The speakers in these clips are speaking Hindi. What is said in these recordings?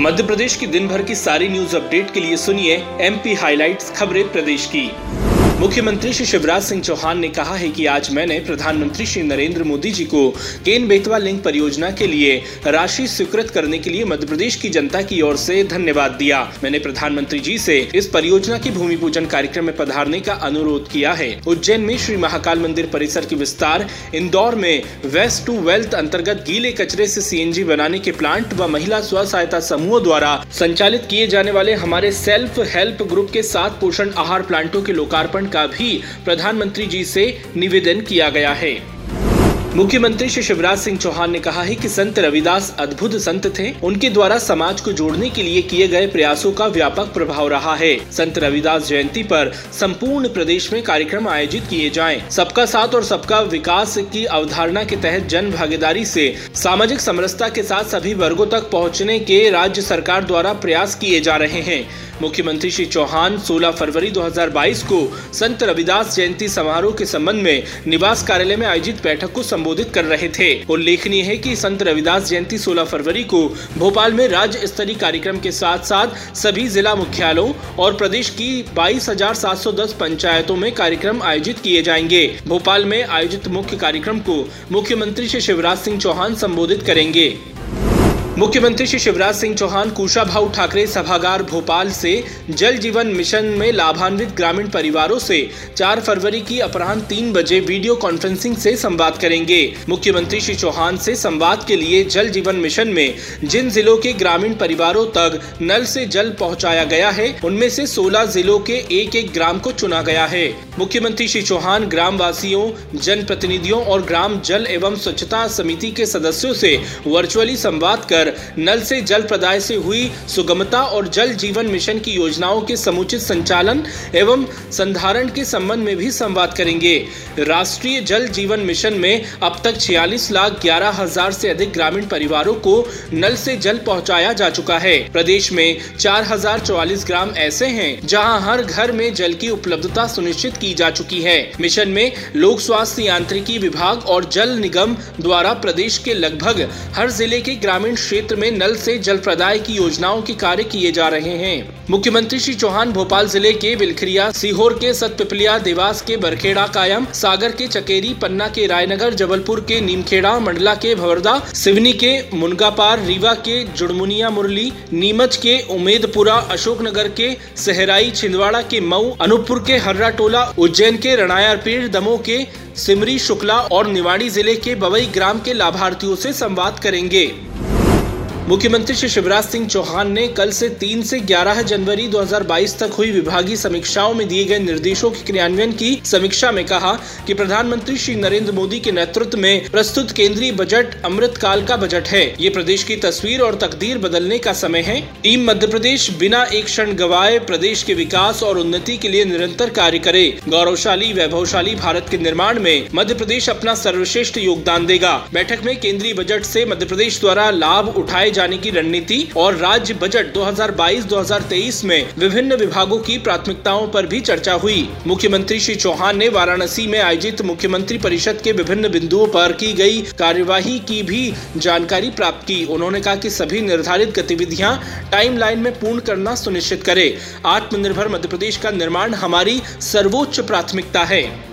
मध्य प्रदेश की दिन भर की सारी न्यूज़ अपडेट के लिए सुनिए एमपी हाइलाइट्स खबरें प्रदेश की। मुख्यमंत्री श्री शिवराज सिंह चौहान ने कहा है कि आज मैंने प्रधानमंत्री श्री नरेंद्र मोदी जी को केन बेतवा लिंक परियोजना के लिए राशि स्वीकृत करने के लिए मध्य प्रदेश की जनता की ओर से धन्यवाद दिया। मैंने प्रधानमंत्री जी से इस परियोजना की भूमि पूजन कार्यक्रम में पधारने का अनुरोध किया है। उज्जैन में श्री महाकाल मंदिर परिसर की विस्तार, इंदौर में वेस्ट टू वेल्थ अंतर्गत गीले कचरे से सीएनजी बनाने के प्लांट व महिला स्व सहायता समूह द्वारा संचालित किए जाने वाले हमारे सेल्फ हेल्प ग्रुप के साथ पोषण आहार प्लांटों के लोकार्पण का भी प्रधानमंत्री जी से निवेदन किया गया है। मुख्यमंत्री श्री शिवराज सिंह चौहान ने कहा है कि संत रविदास अद्भुत संत थे। उनके द्वारा समाज को जोड़ने के लिए किए गए प्रयासों का व्यापक प्रभाव रहा है। संत रविदास जयंती पर संपूर्ण प्रदेश में कार्यक्रम आयोजित किए जाएँ। सबका साथ और सबका विकास की अवधारणा के तहत जन भागीदारी से सामाजिक समरसता के साथ सभी वर्गों तक पहुँचने के राज्य सरकार द्वारा प्रयास किए जा रहे हैं। मुख्यमंत्री श्री चौहान 16 फरवरी 2022 को संत रविदास जयंती समारोह के संबंध में निवास कार्यालय में आयोजित बैठक को संबोधित कर रहे थे। उल्लेखनीय है कि संत रविदास जयंती 16 फरवरी को भोपाल में राज्य स्तरीय कार्यक्रम के साथ साथ सभी जिला मुख्यालयों और प्रदेश की बाईस पंचायतों में कार्यक्रम आयोजित किए जाएँगे। भोपाल में आयोजित मुख्य कार्यक्रम को मुख्यमंत्री श्री शिवराज सिंह चौहान संबोधित करेंगे। मुख्यमंत्री श्री शिवराज सिंह चौहान कुशाभाऊ ठाकरे, सभागार भोपाल से जल जीवन मिशन में लाभान्वित ग्रामीण परिवारों से 4 फरवरी की अपराह्न तीन बजे वीडियो कॉन्फ्रेंसिंग से संवाद करेंगे। मुख्यमंत्री श्री चौहान से संवाद के लिए जल जीवन मिशन में जिन जिलों के ग्रामीण परिवारों तक नल से जल पहुँचाया गया है, उनमें से 16 जिलों के एक एक ग्राम को चुना गया है। मुख्यमंत्री श्री चौहान ग्राम वासियों जन प्रतिनिधियों और ग्राम जल एवं स्वच्छता समिति के सदस्यों से वर्चुअली संवाद कर नल से जल प्रदाय से हुई सुगमता और जल जीवन मिशन की योजनाओं के समुचित संचालन एवं संधारण के संबंध में भी संवाद करेंगे। राष्ट्रीय जल जीवन मिशन में अब तक छियालीस लाख ग्यारह हज़ार से अधिक ग्रामीण परिवारों को नल से जल पहुँचाया जा चुका है। प्रदेश में चार हज़ार चौवालीस ग्राम ऐसे हैं जहाँ हर घर में जल की उपलब्धता सुनिश्चित की जा चुकी है। मिशन में लोक स्वास्थ्य यांत्रिकी विभाग और जल निगम द्वारा प्रदेश के लगभग हर ज़िले के ग्रामीण क्षेत्र में नल से जल प्रदाय की योजनाओं के कार्य किए जा रहे हैं। मुख्यमंत्री श्री चौहान भोपाल ज़िले के बिलखरिया, सीहोर के सतपिपलिया, देवास के बरखेड़ा, कायम, सागर के चकेरी, पन्ना के रायनगर, जबलपुर के नीमखेड़ा, मंडला के भवरदा, सिवनी के मुनगापार, रीवा के जुड़मुनिया मुरली, नीमच के उमेदपुरा अशोकनगर के सहराई, छिंदवाड़ा के मऊ, अनूपपुर के हर्रा टोला उज्जैन के रणायापीर दमोह के सिमरी, शुक्ला और निवाड़ी ज़िले के बवई ग्राम के लाभार्थियों से संवाद करेंगे। मुख्यमंत्री श्री शिवराज सिंह चौहान ने कल से 3 से 11 जनवरी 2022 तक हुई विभागीय समीक्षाओं में दिए गए निर्देशों के क्रियान्वयन की समीक्षा में कहा कि प्रधानमंत्री श्री नरेंद्र मोदी के नेतृत्व में प्रस्तुत केंद्रीय बजट अमृत काल का बजट है। ये प्रदेश की तस्वीर और तकदीर बदलने का समय है। टीम मध्य प्रदेश बिना एक क्षण गवाए प्रदेश के विकास और उन्नति के लिए निरंतर कार्य करे। गौरवशाली, वैभवशाली भारत के निर्माण में मध्य प्रदेश अपना सर्वश्रेष्ठ योगदान देगा। बैठक में केंद्रीय बजट से मध्य प्रदेश द्वारा लाभ उठाए जाने की रणनीति और राज्य बजट 2022-2023 में विभिन्न विभागों की प्राथमिकताओं पर भी चर्चा हुई। मुख्यमंत्री श्री चौहान ने वाराणसी में आयोजित मुख्यमंत्री परिषद के विभिन्न बिंदुओं पर की गई कार्यवाही की भी जानकारी प्राप्त की। उन्होंने कहा कि सभी निर्धारित गतिविधियाँ टाइम में पूर्ण करना सुनिश्चित करे। आत्मनिर्भर मध्य प्रदेश का निर्माण हमारी सर्वोच्च प्राथमिकता है।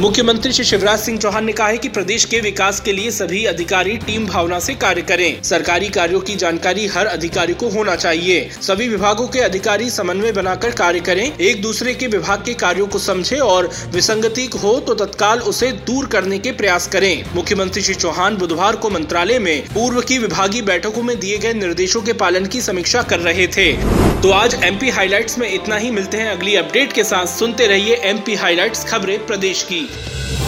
मुख्यमंत्री श्री शिवराज सिंह चौहान ने कहा है कि प्रदेश के विकास के लिए सभी अधिकारी टीम भावना से कार्य करें। सरकारी कार्यों की जानकारी हर अधिकारी को होना चाहिए। सभी विभागों के अधिकारी समन्वय बनाकर कार्य करें। एक दूसरे के विभाग के कार्यों को समझे और विसंगति हो तो तत्काल उसे दूर करने के प्रयास करें। मुख्यमंत्री श्री चौहान बुधवार को मंत्रालय में पूर्व की विभागीय बैठकों में दिए गए निर्देशों के पालन की समीक्षा कर रहे थे। तो आज एमपी हाइलाइट्स में इतना ही। मिलते हैं अगली अपडेट के साथ। सुनते रहिए एमपी हाइलाइट्स खबरें प्रदेश की। feet.